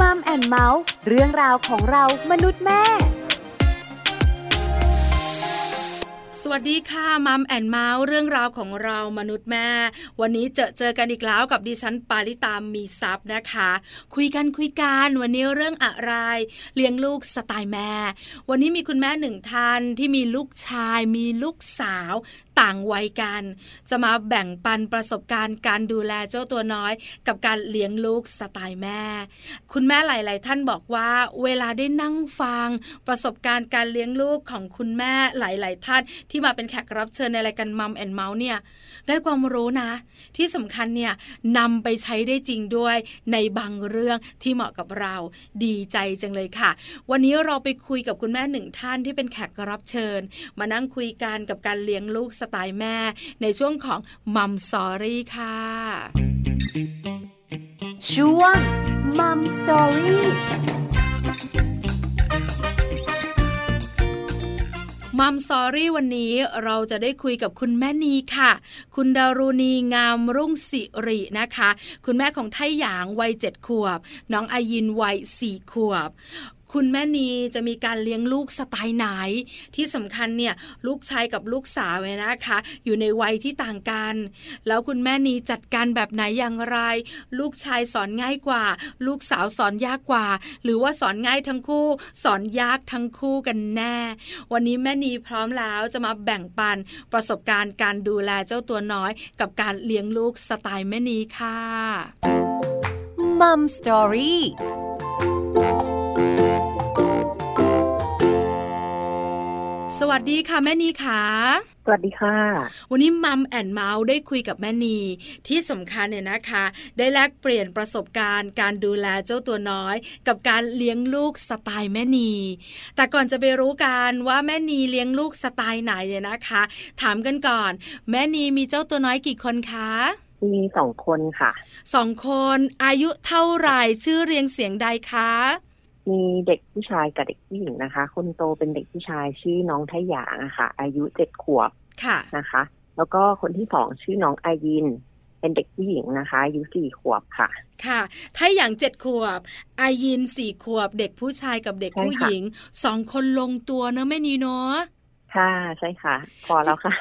Mom and Mouth เรื่องราวของเรามนุษย์แม่สวัสดีค่ะ Mom and Mouth เรื่องราวของเรามนุษย์แม่ วันนี้เจอเจอกันอีกแล้วกับดิฉันปาริตามมีซับนะคะ คุยกันคุยกันวันนี้เรื่องอะไร เลี้ยงลูกสไตล์แม่ วันนี้มีคุณแม่หนึ่งท่านที่มีลูกชายมีลูกสาว ต่างวัยกัน จะมาแบ่งปันประสบการณ์การดูแลเจ้าตัวน้อย กับการเลี้ยงลูกสไตล์แม่ คุณแม่หลาย ๆ ท่านบอกว่าเวลาได้นั่งฟัง ประสบการณ์การเลี้ยงลูกของคุณแม่หลาย ๆ ท่าน ที่มาเป็นแขกรับเชิญในรายการมัมแอนเมาส์เนี่ยได้ความรู้นะ ที่สำคัญเนี่ยนำไปใช้ได้จริงด้วยในบางเรื่องที่เหมาะกับเราดีใจจังเลยค่ะ วันนี้เราไปคุยกับคุณแม่หนึ่งท่านที่เป็นแขกรับเชิญ มานั่งคุยกันกับการเลี้ยงลูกสไตล์แม่ ในช่วงของ Mom Story ค่ะ ช่วง Mom Story Mom Story วันนี้เราจะได้คุยกับคุณแม่นีค่ะ คุณดารุณีงามรุ่งสิรินะคะ คุณแม่ของไทหยางวัยเจ็ดขวบ น้องอายินวัยสี่ขวบ คุณแม่นีจะมีการเลี้ยงลูกสไตล์ไหน ที่สำคัญเนี่ยลูกชายกับลูกสาวเนี่ยนะคะ อยู่ในวัยที่ต่างกัน แล้วคุณแม่นีจัดการแบบไหนอย่างไร ลูกชายสอนง่ายกว่า ลูกสาวสอนยากกว่า หรือว่าสอนง่ายทั้งคู่ สอนยากทั้งคู่กันแน่ วันนี้แม่นีพร้อมแล้วจะมาแบ่งปันประสบการณ์การดูแลเจ้าตัวน้อย กับการเลี้ยงลูกสไตล์แม่นีค่ะมัมสตอรี่ สวัสดีค่ะแม่นีค่ะ สวัสดีค่ะ วันนี้มัมแอนเมาส์ได้คุยกับแม่นี ที่สำคัญเนี่ยนะคะ ได้แลกเปลี่ยนประสบการณ์ การดูแลเจ้าตัวน้อย กับการเลี้ยงลูกสไตล์แม่นี แต่ก่อนจะไปรู้กันว่าแม่นีเลี้ยงลูกสไตล์ไหนเนี่ยนะคะ ถามกันก่อน แม่นีมีเจ้าตัวน้อยกี่คนคะมีสองคนค่ะสองคนอายุเท่าไหร่ชื่อเรียงเสียงใดคะ มีเด็กผู้ชายกับเด็กผู้หญิงนะคะ คนโตเป็นเด็กผู้ชายชื่อน้องไทหยางค่ะ อายุเจ็ดขวบค่ะนะคะ แล้วก็คนที่สองชื่อน้องอายิน เป็นเด็กผู้หญิงนะคะอายุสี่ขวบค่ะ ค่ะถ้าอย่างเจ็ดขวบ อายินสี่ขวบ เด็กผู้ชายกับเด็กผู้หญิงสองคนลงตัวเนอะแม่นีเนาะค่ะใช่ค่ะ พอแล้วค่ะ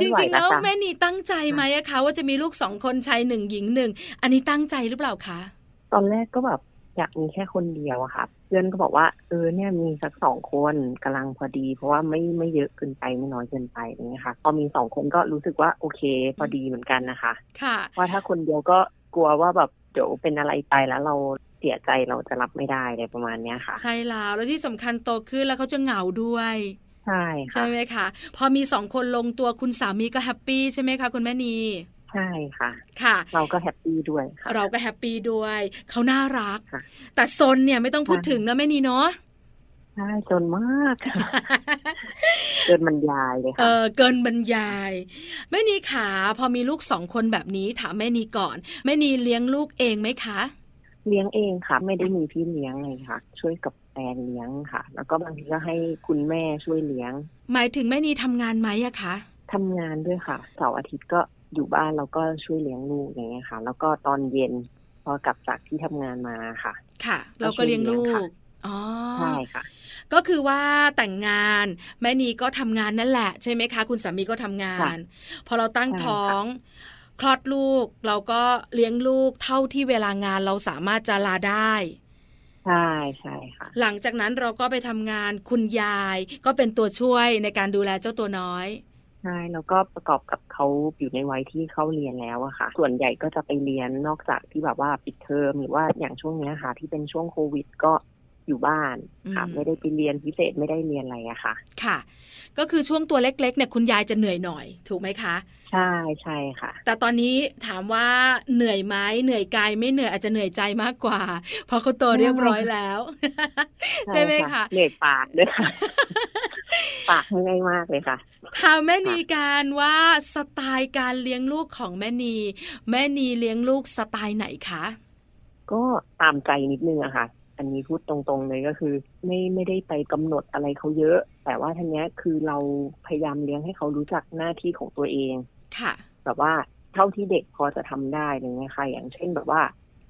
จริงๆแล้วแม่นีตั้งใจไหมอะคะว่าจะมีลูกสองคนชายหนึ่งหญิงหนึ่งอันนี้ตั้งใจหรือเปล่าคะตอนแรกก็แบบ อยากมีแค่คนเดียวอะค่ะเพื่อนก็บอกว่าเออเนี่ยมีสักสองคนกำลังพอดี เพราะว่าไม่ไม่เยอะเกินไปไม่น้อยเกินไปอย่างเงี้ยค่ะพอมีสองคนก็รู้สึกว่าโอเค พอดีเหมือนกันนะคะ ค่ะว่าถ้าคนเดียวก็กลัวว่าแบบเดี๋ยวเป็นอะไรไปแล้วเราเสียใจเราจะรับไม่ได้อะไรประมาณเนี้ยค่ะ ใช่แล้วแล้วที่สำคัญโตขึ้นแล้วเขาจะเหงาด้วยใช่ใช่ไหมคะพอมีสองคนลงตัวคุณสามีก็แฮปปี้ใช่ไหมคะคุณแม่นี ใช่ค่ะ ค่ะ เราก็แฮปปี้ด้วยเราก็แฮปปี้ด้วย เขาน่ารัก แต่ซนเนี่ยไม่ต้องพูดถึงนะแม่นีเนาะใช่จนมากเกินบรรยายเลยค่ะเออเกินบรรยายแม่นีขาพอมีลูกสองคนแบบนี้ถามแม่นีก่อนแม่นีเลี้ยงลูกเองไหมคะ เลี้ยงเองค่ะ ไม่ได้มีพี่เลี้ยงเลยค่ะ ช่วยกับแฟนเลี้ยงค่ะ แล้วก็บางทีก็ให้คุณแม่ช่วยเลี้ยง หมายถึงแม่นีทำงานไหมอะคะทำงานด้วยค่ะเสาร์อาทิตย์ก็ อยู่บ้านเราก็ช่วยเลี้ยงลูกอย่างเงี้ยค่ะ แล้วก็ตอนเย็นพอกลับจากที่ทำงานมาค่ะ ค่ะ เราก็เลี้ยงลูกอ๋อใช่ค่ะ ก็คือว่าแต่งงานแม่นีก็ทำงานนั่นแหละ ใช่ไหมคะ คุณสามีก็ทำงาน พอเราตั้งท้องคลอดลูกเราก็เลี้ยงลูกเท่าที่เวลางานเราสามารถจะลาได้ใช่ใช่ค่ะ หลังจากนั้นเราก็ไปทำงานคุณยายก็เป็นตัวช่วยในการดูแลเจ้าตัวน้อย ใช่แล้วก็ประกอบกับเขาอยู่ในวัยที่เขาเรียนแล้วอะค่ะ ส่วนใหญ่ก็จะไปเรียนนอกจากที่แบบว่าปิดเทอมหรือว่าอย่างช่วงนี้ค่ะ ที่เป็นช่วงโควิด ก็ อยู่บ้านค่ะไม่ได้ไปเรียนพิเศษไม่ได้เรียนอะไรอะค่ะ ค่ะ ก็คือช่วงตัวเล็กๆเนี่ยคุณยายจะเหนื่อยหน่อย ถูกไหมคะ ใช่ใช่ค่ะ แต่ตอนนี้ถามว่าเหนื่อยไหมเหนื่อยกายไม่เหนื่อยอาจจะเหนื่อยใจมากกว่า เพราะเขาโตเรียบร้อยแล้วใช่ไหมคะเหนื่อยปากด้วยค่ะปากง่ายมากเลยค่ะถามแม่นีการว่าสไตล์การเลี้ยงลูกของแม่นี แม่นีเลี้ยงลูกสไตล์ไหนคะก็ตามใจนิดนึงอะค่ะ อันนี้พูดตรงๆเลยก็คือ ไม่ไม่ได้ไปกำหนดอะไรเขาเยอะ แต่ว่าทีนี้คือเราพยายามเลี้ยงให้เขารู้จักหน้าที่ของตัวเอง ค่ะ แบบว่าเท่าที่เด็กพอจะทำได้อะไรเงี้ยค่ะ อย่างเช่นแบบว่า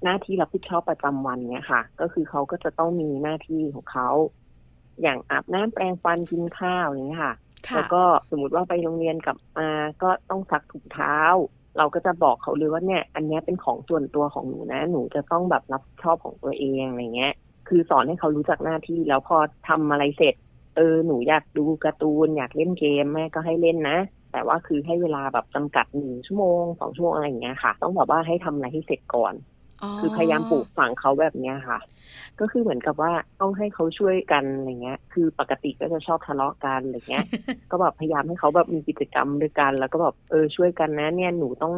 หน้าที่รับผิดชอบประจำวันเนี่ยค่ะ ก็คือเขาก็จะต้องมีหน้าที่ของเขา อย่างอาบน้ำแปรงฟันกินข้าวอย่างเงี้ยค่ะค่ะ แล้วก็สมมติว่าไปโรงเรียนกลับมาก็ต้องซักถุงเท้า เราก็จะบอกเขาเลยว่าเนี่ย อันนี้เป็นของส่วนตัวของหนูนะ หนูจะต้องแบบรับผิดชอบของตัวเองอะไรเงี้ย คือสอนให้เขารู้จักหน้าที่แล้วพอทำอะไรเสร็จ เออหนูอยากดูการ์ตูน อยากเล่นเกมแม่ก็ให้เล่นนะ แต่ว่าคือให้เวลาแบบจำกัดหนึ่งชั่วโมงสองชั่วโมงอะไรอย่างเงี้ยค่ะ ต้องแบบว่าให้ทำอะไรให้เสร็จก่อน คือพยายามปลูกฝังเขาแบบเนี้ยค่ะ ก็คือเหมือนกับว่าต้องให้เขาช่วยกันอะไรเงี้ย คือปกติก็จะชอบทะเลาะกันอะไรเงี้ย ก็แบบพยายามให้เขาแบบมีกิจกรรมด้วยกัน แล้วก็แบบเออช่วยกันนะเนี่ยหนูต้อง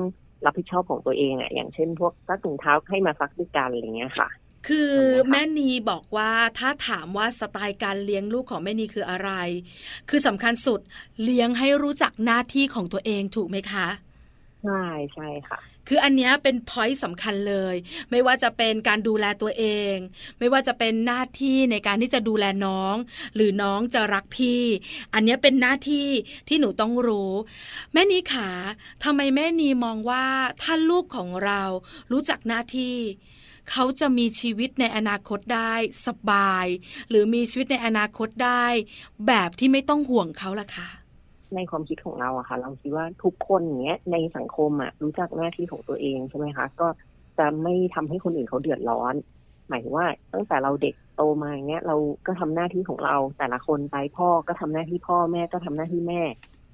รับผิดชอบของตัวเองอะอย่างเช่น พวกซักถุงเท้าให้มาซักด้วยกันอะไรเงี้ยค่ะคือใช่ไหมคะแม่นีบอกว่าถ้าถามว่าสไตล์การเลี้ยงลูกของแม่นีคืออะไร คือสำคัญสุดเลี้ยงให้รู้จักหน้าที่ของตัวเองถูกไหมคะใช่ใช่ค่ะ คืออันนี้เป็นพอยต์สำคัญเลย ไม่ว่าจะเป็นการดูแลตัวเอง ไม่ว่าจะเป็นหน้าที่ในการที่จะดูแลน้อง หรือน้องจะรักพี่ อันนี้เป็นหน้าที่ที่หนูต้องรู้ แม่นีขาทำไมแม่นีมองว่าถ้าลูกของเรารู้จักหน้าที่เขาจะมีชีวิตในอนาคตได้สบาย หรือมีชีวิตในอนาคตได้ แบบที่ไม่ต้องห่วงเขาล่ะคะ ในความคิดของเราอะค่ะ เราคิดว่าทุกคนอย่างเนี้ยในสังคมอะรู้จักหน้าที่ของตัวเองใช่ไหมคะ ก็จะไม่ทำให้คนอื่นเขาเดือดร้อน หมายว่าตั้งแต่เราเด็กโตมาอย่างเงี้ยเราก็ทำหน้าที่ของเราแต่ละคนไปพ่อก็ทำหน้าที่พ่อแม่ก็ทำหน้าที่แม่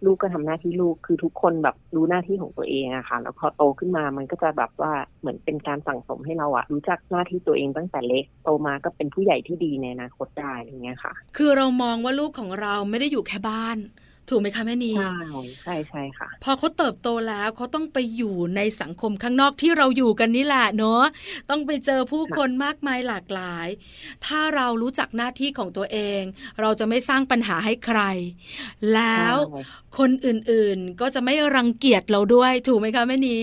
ลูกก็ทำหน้าที่ลูกคือทุกคนแบบรู้หน้าที่ของตัวเองอะค่ะ แล้วพอโตขึ้นมามันก็จะแบบว่าเหมือนเป็นการสั่งสมให้เราอะรู้จักหน้าที่ตัวเองตั้งแต่เล็กโตมาก็เป็นผู้ใหญ่ที่ดีในอนาคตได้อย่างเงี้ยค่ะ คือเรามองว่าลูกของเราไม่ได้อยู่แค่บ้าน ถูกไหมคะแม่นีใช่ใช่ใช่ค่ะ พอเขาเติบโตแล้วเขาต้องไปอยู่ในสังคมข้างนอกที่เราอยู่กันนี่แหละเนาะต้องไปเจอผู้คนมากมายหลากหลาย ถ้าเรารู้จักหน้าที่ของตัวเอง เราจะไม่สร้างปัญหาให้ใคร แล้วใช่คนอื่นๆก็จะไม่รังเกียจเราด้วย ถูกไหมคะแม่นี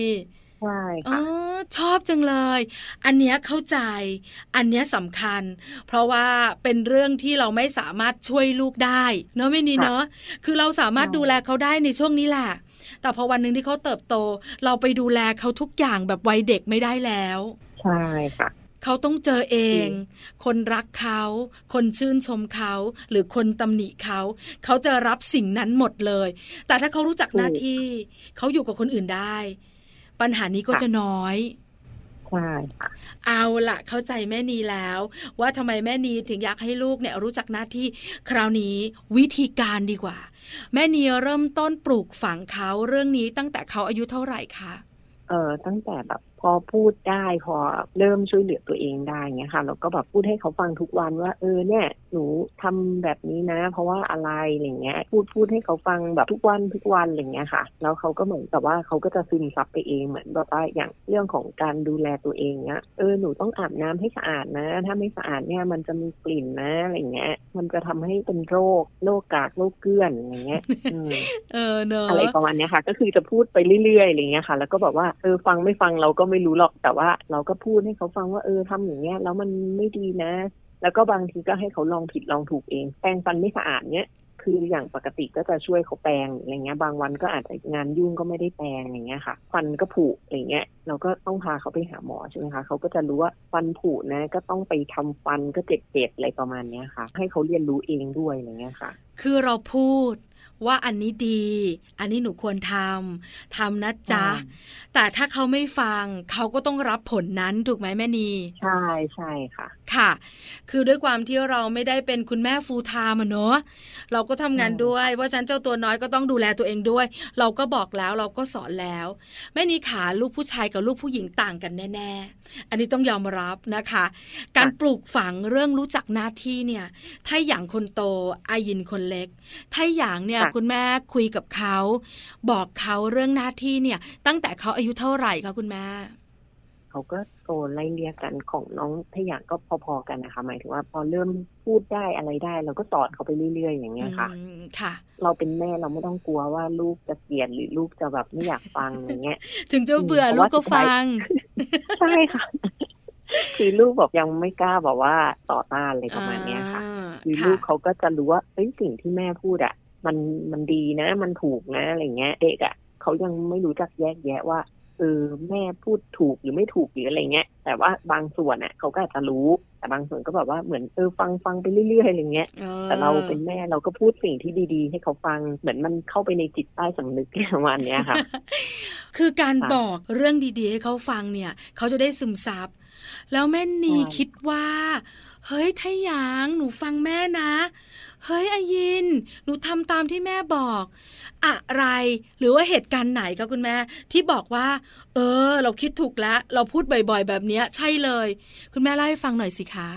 ใช่อ๋ค่ะอชอบจังเลย อันเนี้ยเข้าใจ อันเนี้ยสำคัญ เพราะว่าเป็นเรื่องที่เราไม่สามารถช่วยลูกได้ เนาะไม่นี่ค่ะเนาะคือเราสามารถใช่ดูแลเขาได้ในช่วงนี้แหละแต่พอวันหนึ่งที่เขาเติบโต เราไปดูแลเขาทุกอย่างแบบวัยเด็กไม่ได้แล้ว ใช่ค่ะ เขาต้องเจอเองอืมคนรักเขา คนชื่นชมเขา หรือคนตำหนิเขา เขาจะรับสิ่งนั้นหมดเลย แต่ถ้าเขารู้จักหน้าที่ เขาอยู่กับคนอื่นได้ ปัญหานี้ก็จะน้อยใช่ค่ะเอาละเข้าใจแม่นีแล้ว ว่าทำไมแม่นีถึงอยากให้ลูกเนี่ยรู้จักหน้าที่คราวนี้วิธีการดีกว่า แม่นีเริ่มต้นปลูกฝังเขาเรื่องนี้ตั้งแต่เขาอายุเท่าไหร่คะเออตั้งแต่แบบ พอพูดได้พอเริ่มช่วยเหลือตัวเองได้เงี้ยค่ะแล้วก็แบบพูดให้เขาฟังทุกวันว่า เออเนี่ยหนูทำแบบนี้นะ เพราะว่าอะไรอะไรเงี้ย พูดพูดให้เขาฟังแบบทุกวันทุกวันอะไรเงี้ยค่ะ แล้วเขาก็เหมือนกับว่าเขาก็จะซึมซับไปเองเหมือนแบบว่าอย่างเรื่องของการดูแลตัวเองเนี้ยเออหนูต้องอาบน้ำให้สะอาดนะ ถ้าไม่สะอาดเนี่ยมันจะมีกลิ่นนะอะไรเงี้ย มันจะทำให้เป็นโรคโรคกากโรคเกลื่อนอะไรเงี้ยอืมเออเนอะอะไรประมาณเนี้ยค่ะ ก็คือจะพูดไปเรื่อยๆอะไรเงี้ยค่ะ แล้วก็บอกว่าเออฟังไม่ฟังเราก็ไม่รู้หรอกแต่ว่า เราก็พูดให้เขาฟังว่าเออทำอย่างเงี้ยแล้วมันไม่ดีนะ แล้วก็บางทีก็ให้เขาลองผิดลองถูกเอง แปรงฟันไม่สะอาดเนี้ยคืออย่างปกติก็จะช่วยเขาแปรงอะไรเงี้ย บางวันก็อาจจะงานยุ่งก็ไม่ได้แปรงอย่างเงี้ยค่ะ ฟันก็ผุอะไรเงี้ย เราก็ต้องพาเขาไปหาหมอใช่ไหมคะเขาก็จะรู้ว่าฟันผุนะ ก็ต้องไปทำฟันก็เจ็บๆอะไรประมาณเนี้ยค่ะ ให้เขาเรียนรู้เองด้วยอะไรเงี้ยค่ะ คือเราพูด ว่าอันนี้ดี อันนี้หนูควรทำทำนะจ๊ะใช่แต่ถ้าเขาไม่ฟังเขาก็ต้องรับผลนั้นถูกไหมแม่นีใช่ใช่ค่ะ ค่ะ คือด้วยความที่เราไม่ได้เป็นคุณแม่ฟูลไทม์อะเนอะเราก็ทำงานอืมด้วย เพราะฉะนั้นเจ้าตัวน้อยก็ต้องดูแลตัวเองด้วย เราก็บอกแล้วเราก็สอนแล้วแม่นีขาลูกผู้ชายกับลูกผู้หญิงต่างกันแน่ ๆ อันนี้ต้องยอมรับนะคะ การปลูกฝังเรื่องรู้จักหน้าที่เนี่ย ถ้าอย่างคนโตอายินคนเล็ก ถ้าอย่างเนี่ยค่ะคุณแม่คุยกับเขา บอกเขาเรื่องหน้าที่เนี่ย ตั้งแต่เขาอายุเท่าไหร่คะคุณแม่เขาก็โตไล่เรียกกันของน้องทยานก็พอๆกันนะคะ หมายถึงว่าพอเริ่มพูดได้อะไรได้ เราก็สอนเขาไปเรื่อยๆ อย่างเงี้ยค่ะอืมค่ะ เราเป็นแม่เราไม่ต้องกลัวว่าลูกจะเกลียดหรือลูกจะแบบไม่อยากฟังอย่างเงี้ย ถึงจะเบื่ออืมลูกก็เพราะว่าสุดท้ายฟังใช่ค่ะคือลูกบอกยังไม่กล้าบอกว่าต่อต้านอะไรประมาณเนี้ยค่ะอ่าคือค่ะลูกเขาก็จะรู้ว่าเอ้ยสิ่งที่แม่พูดอะ มันมันดีนะ มันถูกนะอะไรเงี้ยเด็กอะเขายังไม่รู้จักแยกแยะว่าเออแม่พูดถูกหรือไม่ถูกหรืออะไรเงี้ย แต่ว่าบางส่วนน่ะเขาก็อาจจะรู้ แต่บางส่วนก็แบบว่าเหมือนเออฟังฟังไปเรื่อยๆอะไรเงี้ยออแต่เราเป็นแม่เราก็พูดสิ่งที่ดีๆ ให้เขาฟังเหมือนมันเข้าไปในจิตใต้สำนึกประมาณเนี้ยค่ะคือการค่ะบอกเรื่องดีๆ ให้เขาฟังเนี่ย เขาจะได้ซึมซับ แล้วแม่นีใช่คิดว่า เฮ้ยถ้าหยางหนูฟังแม่นะ เฮ้ยอายิน หนูทำตามที่แม่บอก อะไร หรือว่าเหตุการณ์ไหนคะคุณแม่ ที่บอกว่า เออ เราคิดถูกแล้ว เราพูดบ่อยๆ แบบเนี้ย ใช่เลย คุณแม่เล่าให้ฟังหน่อยสิคะ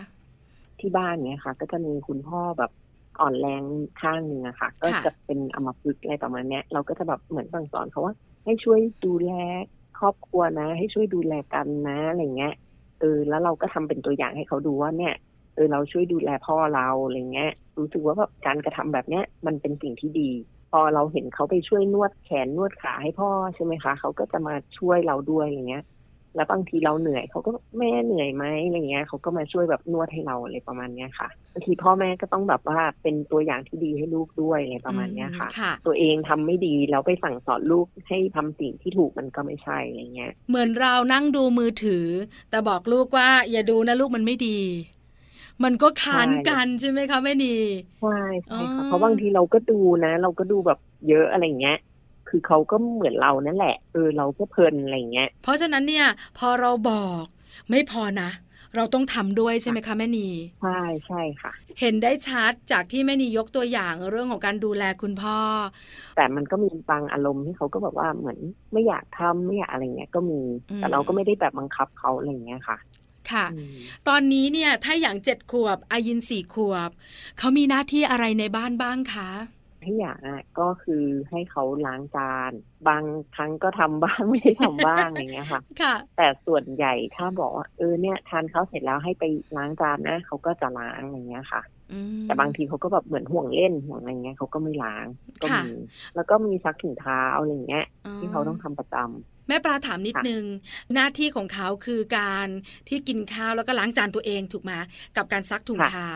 ที่บ้านเนี้ยค่ะ ก็จะมีคุณพ่อแบบอ่อนแรงข้างหนึ่งอะค่ะ ก็จะเป็นอัมพฤกษ์อะไรประมาณเนี้ยเราก็จะแบบเหมือนสั่งสอนเขาว่า ให้ช่วยดูแลครอบครัวนะ ให้ช่วยดูแลกันนะอะไรเงี้ย เออ แล้วเราก็ทำเป็นตัวอย่างให้เขาดูว่าเนี่ยเออเราช่วยดูแลพ่อเราอะไรเงี้ย รู้สึกว่าแบบการกระทำแบบเนี้ยมันเป็นสิ่งที่ดี พอเราเห็นเขาไปช่วยนวดแขนนวดขาให้พ่อใช่ไหมคะเขาก็จะมาช่วยเราด้วยอย่างเงี้ย แล้วบางทีเราเหนื่อยเขาก็แม่เหนื่อยไหมอะไรเงี้ยเขาก็มาช่วยแบบนวดให้เราอะไรประมาณเนี้ยค่ะบางทีพ่อแม่ก็ต้องแบบว่าเป็นตัวอย่างที่ดีให้ลูกด้วยอะไรประมาณเนี้ยค่ะอืมค่ะตัวเองทำไม่ดีแล้วไปสั่งสอนลูกให้ทำสิ่งที่ถูกมันก็ไม่ใช่อะไรเงี้ย เหมือนเรานั่งดูมือถือ แต่บอกลูกว่าอย่าดูนะลูกมันไม่ดีมันก็ค้านใช่กันใช่ไหมคะแม่นีใช่ใช่อ๋ค่ะอเพราะบางทีเราก็ดูนะ เราก็ดูแบบเยอะอะไรเงี้ย คือเขาก็เหมือนเรานั่นแหละ เออเราก็เพลินอะไรเงี้ย เพราะฉะนั้นเนี่ยพอเราบอกไม่พอนะ เราต้องทำด้วยใช่ไหมคะแม่นีใช่ใช่ค่ะ เห็นได้ชัดจากที่แม่นียกตัวอย่างเรื่องของการดูแลคุณพ่อ แต่มันก็มีบางอารมณ์ที่เขาก็แบบว่าเหมือนไม่อยากทำไม่อยากอะไรเงี้ยก็มีอืมแต่เราก็ไม่ได้แบบบังคับเขาอะไรเงี้ยค่ะค่ะอืมตอนนี้เนี่ยถ้าอย่างเจ็ดขวบอายินสี่ขวบ เขามีหน้าที่อะไรในบ้านบ้างคะ ให้อย่างอะก็คือให้เขาล้างจาน บางครั้งก็ทำบ้างไม่ได้ทำบ้างอย่างเงี้ยค่ะค่ะ แต่ส่วนใหญ่ถ้าบอกว่าเออเนี่ยทานข้าวเสร็จแล้วให้ไปล้างจานนะเขาก็จะล้างอย่างเงี้ยค่ะอืมแต่บางทีเขาก็แบบเหมือนห่วงเล่นห่วงอะไรเงี้ยเขาก็ไม่ล้างก็ค่ะมีแล้วก็มีซักถุงเท้าอะไรเงี้ยที่เขาต้องทำประจำ แม่ปลาถามนิดค่ะนึง หน้าที่ของเขาคือการที่กินข้าวแล้วก็ล้างจานตัวเองถูกไหมกับการซักถุงเท้า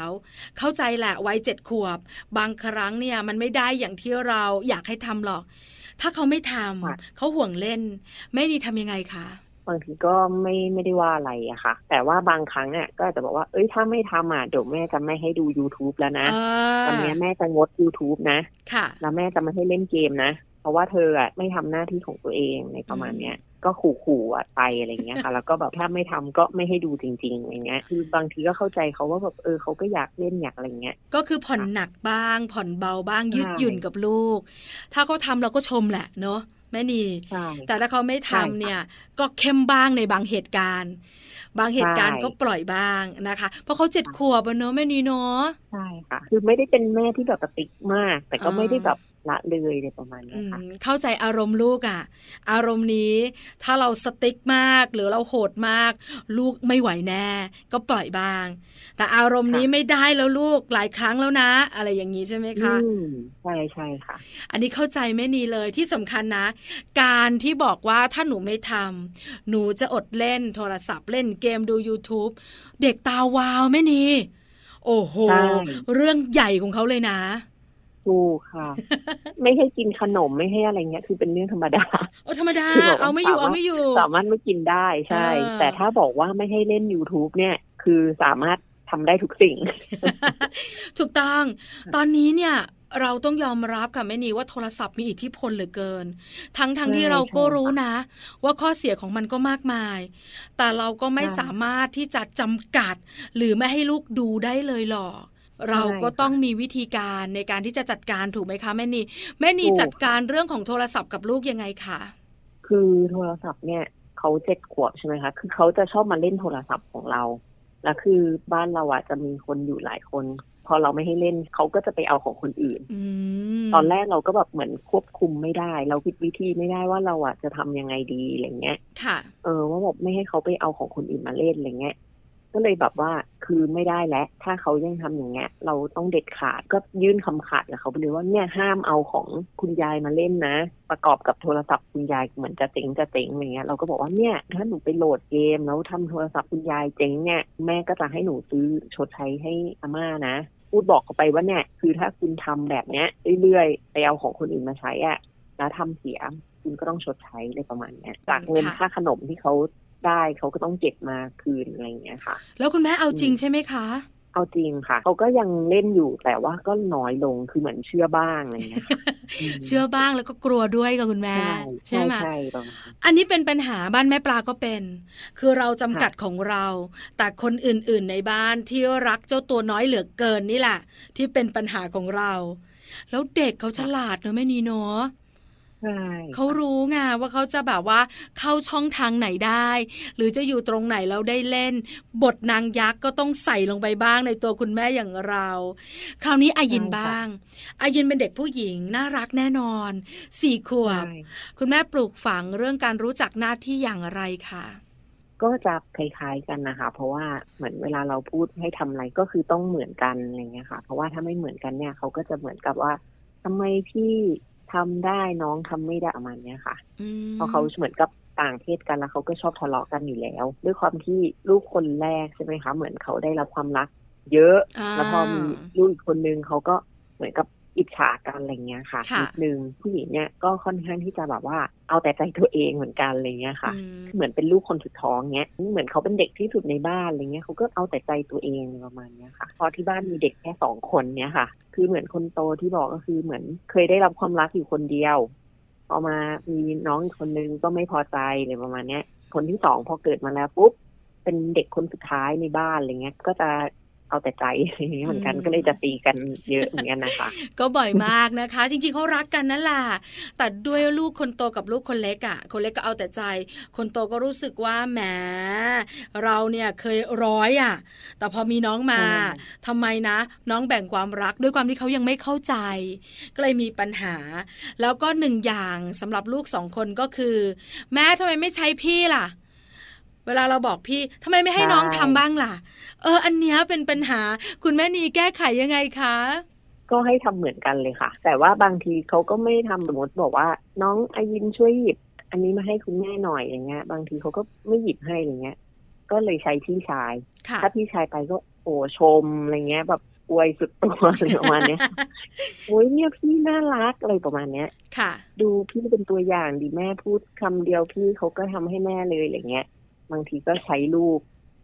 เข้าใจแหละวัยเจ็ดขวบ บางครั้งเนี่ยมันไม่ได้อย่างที่เราอยากให้ทำหรอก ถ้าเขาไม่ทำเขาห่วงเล่น ไม่ดีทำยังไงคะบางทีก็ไม่ไม่ได้ว่าอะไรอะค่ะ แต่ว่าบางครั้งอะก็อาจจะบอกว่าเอ้ยถ้าไม่ทำอะเดี๋ยวแม่จะไม่ให้ดู YouTube แล้วนะอ่าวันนี้แม่จะงด YouTube นะ ค่ะ แล้วแม่จะไม่ให้เล่นเกมนะ เพราะว่าเธออะไม่ทำหน้าที่ของตัวเองในประมาณเนี้ยก็ขู่ๆอะไปอะไรเงี้ยค่ะ แล้วก็แบบถ้าไม่ทำก็ไม่ให้ดูจริงๆอะไรเงี้ย คือบางทีก็เข้าใจเขาว่าแบบเออเขาก็อยากเล่นอยากอะไรเงี้ย ก็คือผ่อนหนักบ้าง ผ่อนเบาบ้างใช่ยืดหยุ่นกับลูก ถ้าเขาทำเราก็ชมแหละเนาะแม่นีใช่แต่ถ้าเขาไม่ทำใช่ค่ะเนี่ย ก็เข้มบ้างในบางเหตุการณ์ บางเหตุการณ์ใช่ก็ปล่อยบ้างนะคะ เพราะเขาเจ็ดขวบอะเนาะแม่นีเนาะใช่ค่ะ คือไม่ได้เป็นแม่ที่แบบปฏิกมาก แต่ก็อ่าไม่ได้แบบ ละเลยอะไรประมาณเนี้อืยค่ะมเข้าใจอารมณ์ลูกอะ่ะ อารมณ์นี้ถ้าเราสติ๊กมากหรือเราโหดมาก ลูกไม่ไหวแน่ ก็ปล่อยบ้าง แต่อารมณ์นี้ค่ะไม่ได้แล้วลูกหลายครั้งแล้วนะ อะไรอย่างนี้ใช่ไหมคะอืมใช่ใช่ค่ะ อันนี้เข้าใจแม่นีเลยที่สำคัญนะ การที่บอกว่าถ้าหนูไม่ทำหนูจะอดเล่นโทรศัพท์เล่นเกมดู YouTube เด็กตาวาวแม่นีโอ้โหใช่เรื่องใหญ่ของเขาเลยนะ ถูกค่ะ ไม่ให้กินขนมไม่ให้อะไรเงี้ย คือเป็นเรื่องธรรมดาโอ้ธรรมดาคือบอกว่าเอาไม่อยู่สามารถเอาไม่อยู่ สามารถไม่กินได้ใช่เออแต่ถ้าบอกว่าไม่ให้เล่น YouTube เนี่ย คือสามารถทำได้ทุกสิ่ง ถูกต้อง ตอนนี้เนี่ยเราต้องยอมรับค่ะแม่นีว่าโทรศัพท์มีอิทธิพลเหลือเกิน ทั้งทั้งใช่ที่เราก็ใช่รู้นะ ว่าข้อเสียของมันก็มากมาย แต่เราก็ไม่ใช่สามารถที่จะจำกัด หรือไม่ให้ลูกดูได้เลยหรอก เราก็ใช่ค่ะต้องมีวิธีการในการที่จะจัดการถูกไหมคะแม่นีแม่นีถูกจัดการเรื่องของโทรศัพท์กับลูกยังไงคะคือโทรศัพท์เนี่ยเขาเจ็ดขวบใช่ไหมคะ คือเขาจะชอบมาเล่นโทรศัพท์ของเรา แล้วคือบ้านเราอะจะมีคนอยู่หลายคน พอเราไม่ให้เล่นเขาก็จะไปเอาของคนอื่นอืมตอนแรกเราก็แบบเหมือนควบคุมไม่ได้ เราคิดวิธีไม่ได้ว่าเราอะจะทำยังไงดีอะไรเงี้ย ค่ะ เออว่าแบบไม่ให้เขาไปเอาของคนอื่นมาเล่นอะไรเงี้ย ก็เลยแบบว่าคือไม่ได้แล้ว ถ้าเขายังทำอย่างเงี้ย เราต้องเด็ดขาดก็ยื่นคำขาดกับเขาไปเลยว่าเนี่ยห้ามเอาของคุณยายมาเล่นนะ ประกอบกับโทรศัพท์คุณยายเหมือนจะเจ๋งจะเจ๋งอะไรเงี้ยเราก็บอกว่าเนี่ยถ้าหนูไปโหลดเกมแล้วทำโทรศัพท์คุณยายเจ๋งเนี่ยแม่ก็จะให้หนูซื้อชดใช้ให้อาม่านะพูดบอกเขาไปว่าเนี่ยคือถ้าคุณทำแบบเนี้ยเรื่อยๆไปเอาของคนอื่นมาใช้อะแล้วทำเสียคุณก็ต้องชดใช้อะไรประมาณเนี้ยจากเงินค่าขนมที่เขา ได้เขาก็ต้องเก็บมาคืนอะไรอย่างเงี้ยค่ะ แล้วคุณแม่เอาจริงใช่ไหมคะเอาจริงค่ะเขาก็ยังเล่นอยู่แต่ว่าก็น้อยลงคือเหมือนเชื่อบ้างอะไรอย่างเงี้ยค่ะมเชื่อบ้างแล้วก็กลัวด้วยกับคุณแม่ใช่ไหมใช่ประมาณนั้นอันนี้เป็นปัญหาบ้านแม่ปลาก็เป็น คือเราจำกัดของเรา แต่คนอื่นๆในบ้านที่รักเจ้าตัวน้อยเหลือเกินนี่แหละ ที่เป็นปัญหาของเรา แล้วเด็กเขาฉลาดเนอะแม่นีเนาะ ใช่เขารู้ไงว่าเขาจะแบบว่าเข้าช่องทางไหนได้ หรือจะอยู่ตรงไหนแล้วได้เล่น บทนางยักษ์ก็ต้องใส่ลงไปบ้างในตัวคุณแม่อย่างเรา คราวนี้อายินบ้าง อายินเป็นเด็กผู้หญิงน่ารักแน่นอนสี่ขวบใช่คุณแม่ปลูกฝังเรื่องการรู้จักหน้าที่อย่างไรคะก็จะคล้ายๆกันนะคะ เพราะว่าเหมือนเวลาเราพูดให้ทำอะไรก็คือต้องเหมือนกันอะไรเงี้ยค่ะ เพราะว่าถ้าไม่เหมือนกันเนี่ยเขาก็จะเหมือนกับว่าทำไมพี่ ทำได้น้องทำไม่ได้ประมาณเนี้ยค่ะอืมเพราะเขาเหมือนกับต่างเพศกันแล้วเขาก็ชอบทะเลาะกันอยู่แล้ว ด้วยความที่ลูกคนแรกใช่ไหมคะ เหมือนเขาได้รับความรัก เยอะาแล้วพอมีลูกอีกคนนึงเขาก็เหมือนกับ อิจฉากันอะไรเงี้ยค่ะค่ะนิดนึงผู้หญิงเนี่ยก็ค่อนข้างที่จะแบบว่าเอาแต่ใจตัวเองเหมือนกันอะไรเงี้ยค่ะอืมเหมือนเป็นลูกคนสุดท้องเงี้ยเหมือนเขาเป็นเด็กที่สุดในบ้านอะไรเงี้ยเขาก็เอาแต่ใจตัวเองประมาณเนี้ยค่ะ พอที่บ้านมีเด็กแค่สองคนเนี้ยค่ะ คือเหมือนคนโตที่บอกก็คือเหมือนเคยได้รับความรักอยู่คนเดียวพอมามีน้องอีกคนนึงก็ไม่พอใจเลยประมาณเนี้ย คนที่สองพอเกิดมาแล้วปุ๊บเป็นเด็กคนสุดท้ายในบ้านอะไรเงี้ย ก็จะ เอาแต่ใจอะไรเงี้ยเหมือนกันอืมก็เลยจะตีกันเยอะเหมือนกันนะคะ ก็บ่อยมากนะคะ จริงๆเขารักกันนั่นแหละแต่ด้วยลูกคนโตกับลูกคนเล็กอะ่ะ คนเล็กก็เอาแต่ใจ คนโตก็รู้สึกว่าแหมเราเนี่ยเคยร้อยอะ่ะ แต่พอมีน้องมาใช่ทำไมนะ น้องแบ่งความรักด้วยความที่เขายังไม่เข้าใจ ก็เลยมีปัญหา แล้วก็หนึ่งอย่างสำหรับลูกสองคนก็คือ แม่ทำไมไม่ใช้พี่ล่ะ เวลาเราบอกพี่ทำไมไม่ให้น้องทำบ้างล่ะ เออ อันเนี้ยเป็นปัญหาคุณแม่นีแก้ไขยังไงคะ ก็ให้ทำเหมือนกันเลยค่ะ แต่ว่าบางทีเขาก็ไม่ทำสมมติบอกว่า น้องอายินช่วยหยิบ อันนี้มาให้คุณแม่หน่อยอย่างเงี้ย บางทีเขาก็ไม่หยิบให้อย่างเงี้ย ก็เลยใช้พี่ชายค่ะถ้าพี่ชายไปก็โอ้ชมอะไรเงี้ยแบบอวยสุดตัวอะไรประมาณเนี้ยโอ้ยเนี่ยพี่น่ารักอะไรประมาณเนี้ย ค่ะ ดูพี่เป็นตัวอย่างดีแม่พูดคำเดียวพี่เขาก็ทำให้แม่เลยอะไรเงี้ย บางทีก็ใช้ลูก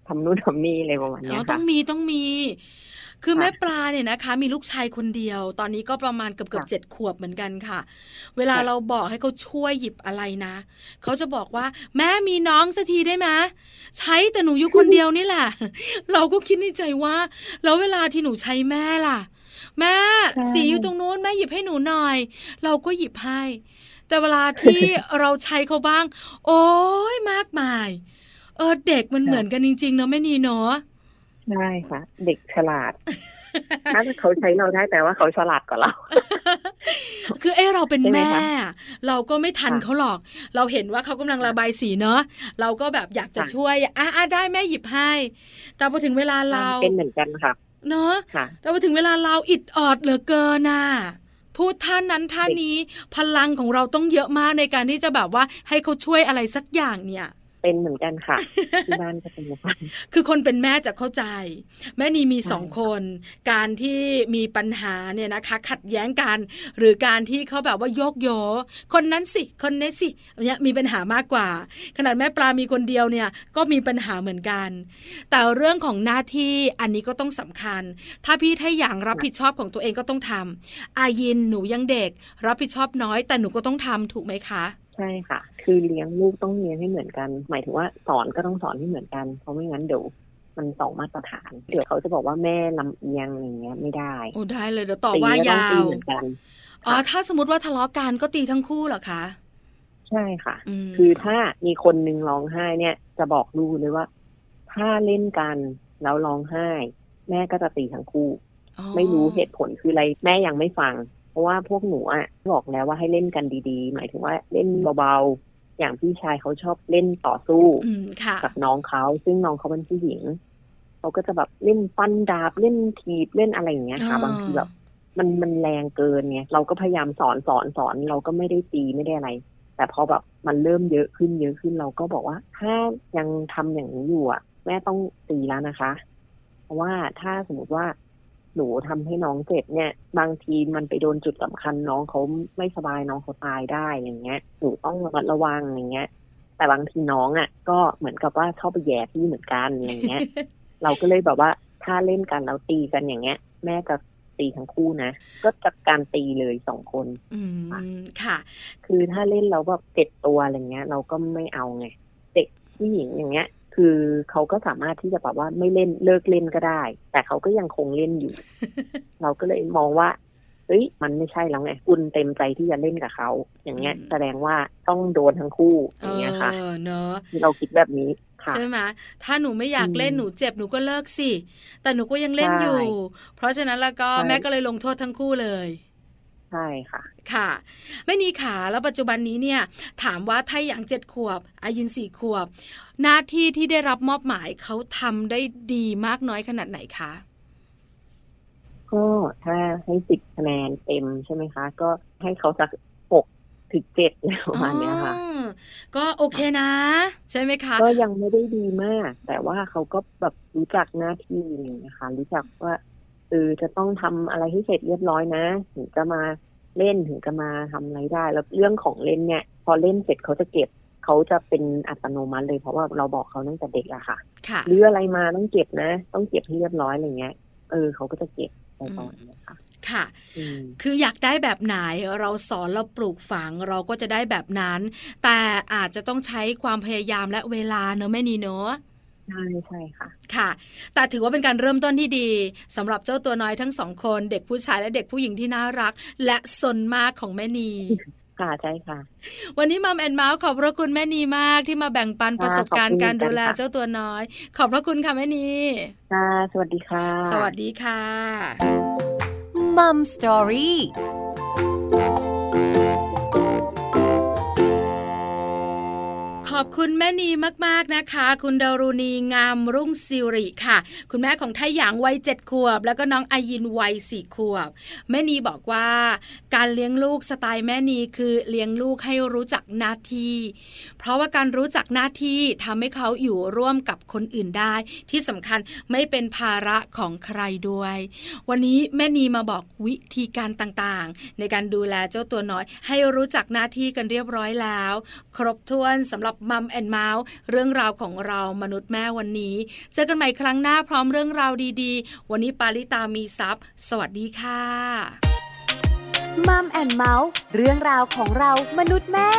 ทำนู่นทำนี่อะไรประมาณอ๋เนี้อยต้ค่ะองมีต้องมี คือค่ะแม่ปลาเนี่ยนะคะ มีลูกชายคนเดียว ตอนนี้ก็ประมาณเกือบเกือบค่ะเจ็ดขวบเหมือนกันค่ะ เวลาค่ะเราบอกให้เขาช่วยหยิบอะไรนะเขาจะบอกว่า แม่มีน้องสักทีได้ไหมใช้แต่หนูอยู่คนเดียวนี่แหละ เราก็คิดในใจว่า แล้วเวลาที่หนูใช้แม่ล่ะ แม่ใช่สีอยู่ตรงนู้นแม่หยิบให้หนูหน่อย เราก็หยิบให้ แต่เวลาที่เราใช้เขาบ้าง โอ้ยมากมาย เออเด็กมันเหมือนกันจริงๆเนาะแม่นีเนาะใช่ค่ะ เด็กฉลาดถ้าเขาใช้เราได้แต่ว่าเขาฉลาดกว่าเรา คือเอ้เราเป็นใช่ไหมแม่คะเราก็ไม่ทันค่ะเขาหรอก เราเห็นว่าเขากำลังระบายสีเนอะเราก็แบบอยากจะค่ะช่วยอะอะได้แม่หยิบให้ แต่พอถึงเวลาเราเป็นเหมือนกันค่ะ เนอะค่ะแต่พอถึงเวลาเราอิดออดเหลือเกินน่ะพูดท่านนั้นท่านนี้พลังของเราต้องเยอะมากในการที่จะแบบว่าให้เขาช่วยอะไรสักอย่างเนี่ย เป็นเหมือนกันค่ะที่บ้านก็เป็นเหมือนกันคือคนเป็นแม่จะเข้าใจ แม่นีมีใช่สองคน การที่มีปัญหาเนี่ยนะคะ ขัดแย้งกันหรือการที่เขาแบบว่าโยกโยคนนั้นสิ คนนี้สิเนี่ยมีปัญหามากกว่า ขนาดแม่ปลามีคนเดียวเนี่ยก็มีปัญหาเหมือนกัน แต่เรื่องของหน้าที่อันนี้ก็ต้องสำคัญ ถ้าพี่ถ้าอย่างรับผิดชอบของตัวเองก็ต้องทำอายินหนูยังเด็ก รับผิดชอบน้อย แต่หนูก็ต้องทำถูกไหมคะ ใช่ค่ะ คือเลี้ยงลูกต้องเลี้ยงให้เหมือนกัน หมายถึงว่าสอนก็ต้องสอนให้เหมือนกัน เพราะไม่งั้นเดี๋ยวมันสองมาตรฐาน เดี๋ยวเขาจะบอกว่าแม่ลำเอียงอย่างเงี้ยไม่ได้โอ้ได้เลยเดี๋ยวต่อตีว่าก็ต้องยาตีวเหมือนกันอ๋อถ้าสมมติว่าทะเลาะกันก็ตีทั้งคู่เหรอคะใช่ค่ะมคือถ้ามีคนหนึ่งร้องไห้เนี่ย จะบอกลูกเลยว่า ถ้าเล่นกันแล้วร้องไห้ แม่ก็จะตีทั้งคู่อ๋อไม่รู้เหตุผลคืออะไรแม่ยังไม่ฟัง เพราะว่าพวกหนูอะบอกแล้วว่าให้เล่นกันดีๆ หมายถึงว่าเล่นเบาๆ อย่างพี่ชายเขาชอบเล่นต่อสู้อืมค่ะกับน้องเขาซึ่งน้องเขาเป็นผู้หญิงเขาก็จะแบบเล่นฟันดาบเล่นทีบเล่นอะไรอย่างเงี้ยค่ะอ่าบางทีแบบมันมันแรงเกินไงเราก็พยายามสอนสอนสอนเราก็ไม่ได้ตีไม่ได้อะไร แต่พอแบบมันเริ่มเยอะขึ้นเยอะขึ้นเราก็บอกว่า ถ้ายังทำอย่างนี้อยู่อะ แม่ต้องตีแล้วนะคะ เพราะว่าถ้าสมมติว่า หนูทำให้น้องเจ็บเนี่ย บางทีมันไปโดนจุดสำคัญน้องเขาไม่สบายน้องเขาตายได้อย่างเงี้ยหนูต้องระมัดระวังอย่างเงี้ย แต่บางทีน้องอะ ก็เหมือนกับว่าชอบไปแย่พี่เหมือนกันอย่างเงี้ย เราก็เลยแบบว่าถ้าเล่นกันแล้วตีกันอย่างเงี้ย แม่จะตีทั้งคู่นะ ก็จัดการตีเลยสองคนอืมค่ะ คือถ้าเล่นแล้วแบบเจ็ดตัวอะไรเงี้ย เราก็ไม่เอาไงเด็กผู้หญิงอย่างเงี้ย คือเขาก็สามารถที่จะแบบว่าไม่เล่นเลิกเล่นก็ได้ แต่เขาก็ยังคงเล่นอยู่ เราก็เลยมองว่าเฮ้ยมันไม่ใช่แล้วไงคุณเต็มใจที่จะเล่นกับเขา อย่างเงี้ยอืมแสดงว่าต้องโดนทั้งคู่อเอย่างเงี้ยค่ะอเนอะเราคิดแบบนี้ค่ะใช่ไหมถ้าหนูไม่อยากเล่นอืมหนูเจ็บหนูก็เลิกสิ แต่หนูก็ยังเล่นใช่อยู่ เพราะฉะนั้นแล้วก็ใช่แม่ก็เลยลงโทษทั้งคู่เลย ใช่ค่ะ ค่ะแม่นีขาแล้วปัจจุบันนี้เนี่ย ถามว่าถ้าอย่างเจ็ดขวบ อายินสี่ขวบ หน้าที่ที่ได้รับมอบหมายเขาทำได้ดีมากน้อยขนาดไหนคะก็ถ้าให้สิบคะแนนเต็มใช่ไหมคะ ก็ให้เขาสักหกถึงเจ็ดประมาณเนี้ยค่ะอ๋อก็โอเคนะ ใช่ไหมคะ ก็ยังไม่ได้ดีมาก แต่ว่าเขาก็แบบรู้จักหน้าที่อะไรอย่างเงี้ยค่ะรู้จักว่า เออจะต้องทำอะไรให้เสร็จเรียบร้อยนะ ถึงจะมาเล่นถึงจะมาทำอะไรได้ แล้วเรื่องของเล่นเนี่ย พอเล่นเสร็จเขาจะเก็บเขาจะเป็นอัตโนมัติเลยเพราะว่าเราบอกเขาตั้งแต่เด็กอะค่ะค่ะหรืออะไรมาต้องเก็บนะ ต้องเก็บให้เรียบร้อยอะไรเงี้ย เออเขาก็จะเก็บไปก่อนนะคะค่ะอืมคืออยากได้แบบไหนเราสอนเราปลูกฝังเราก็จะได้แบบนั้น แต่อาจจะต้องใช้ความพยายามและเวลาเนอะแม่นีเนอะ ใช่ใช่ค่ะ ค่ะ แต่ถือว่าเป็นการเริ่มต้นที่ดีสำหรับเจ้าตัวน้อยทั้งสองคน เด็กผู้ชายและเด็กผู้หญิงที่น่ารัก และสนมากของแม่นีค่ะใช่ค่ะ วันนี้มัมแอนเมาส์ขอบพระคุณแม่นีมากที่มาแบ่งปันประสบการณ์ขอบคุณการดูแลค่ะเจ้าตัวน้อย ขอบพระคุณค่ะแม่นีค่ะสวัสดีค่ะ สวัสดีค่ะมัมสตอรี่ ขอบคุณแม่นีมากๆนะคะ คุณดารุณีงามรุ่งสิริค่ะ คุณแม่ของไทหยางวัยเจ็ดขวบ แล้วก็น้องอายินวัยสี่ขวบ แม่นีบอกว่า การเลี้ยงลูกสไตล์แม่นีคือเลี้ยงลูกให้รู้จักหน้าที่ เพราะว่าการรู้จักหน้าที่ทำให้เขาอยู่ร่วมกับคนอื่นได้ ที่สำคัญไม่เป็นภาระของใครด้วย วันนี้แม่นีมาบอกวิธีการต่างๆ ในการดูแลเจ้าตัวน้อย ให้รู้จักหน้าที่กันเรียบร้อยแล้ว ครบถ้วนสำหรับมัมแอนเมาส์เรื่องราวของเรามนุษย์แม่วันนี้ เจอกันใหม่ครั้งหน้าพร้อมเรื่องราวดีๆ วันนี้ปาริตามีซัพ์สวัสดีค่ะมัมแอนเมาส์เรื่องราวของเรามนุษย์แม่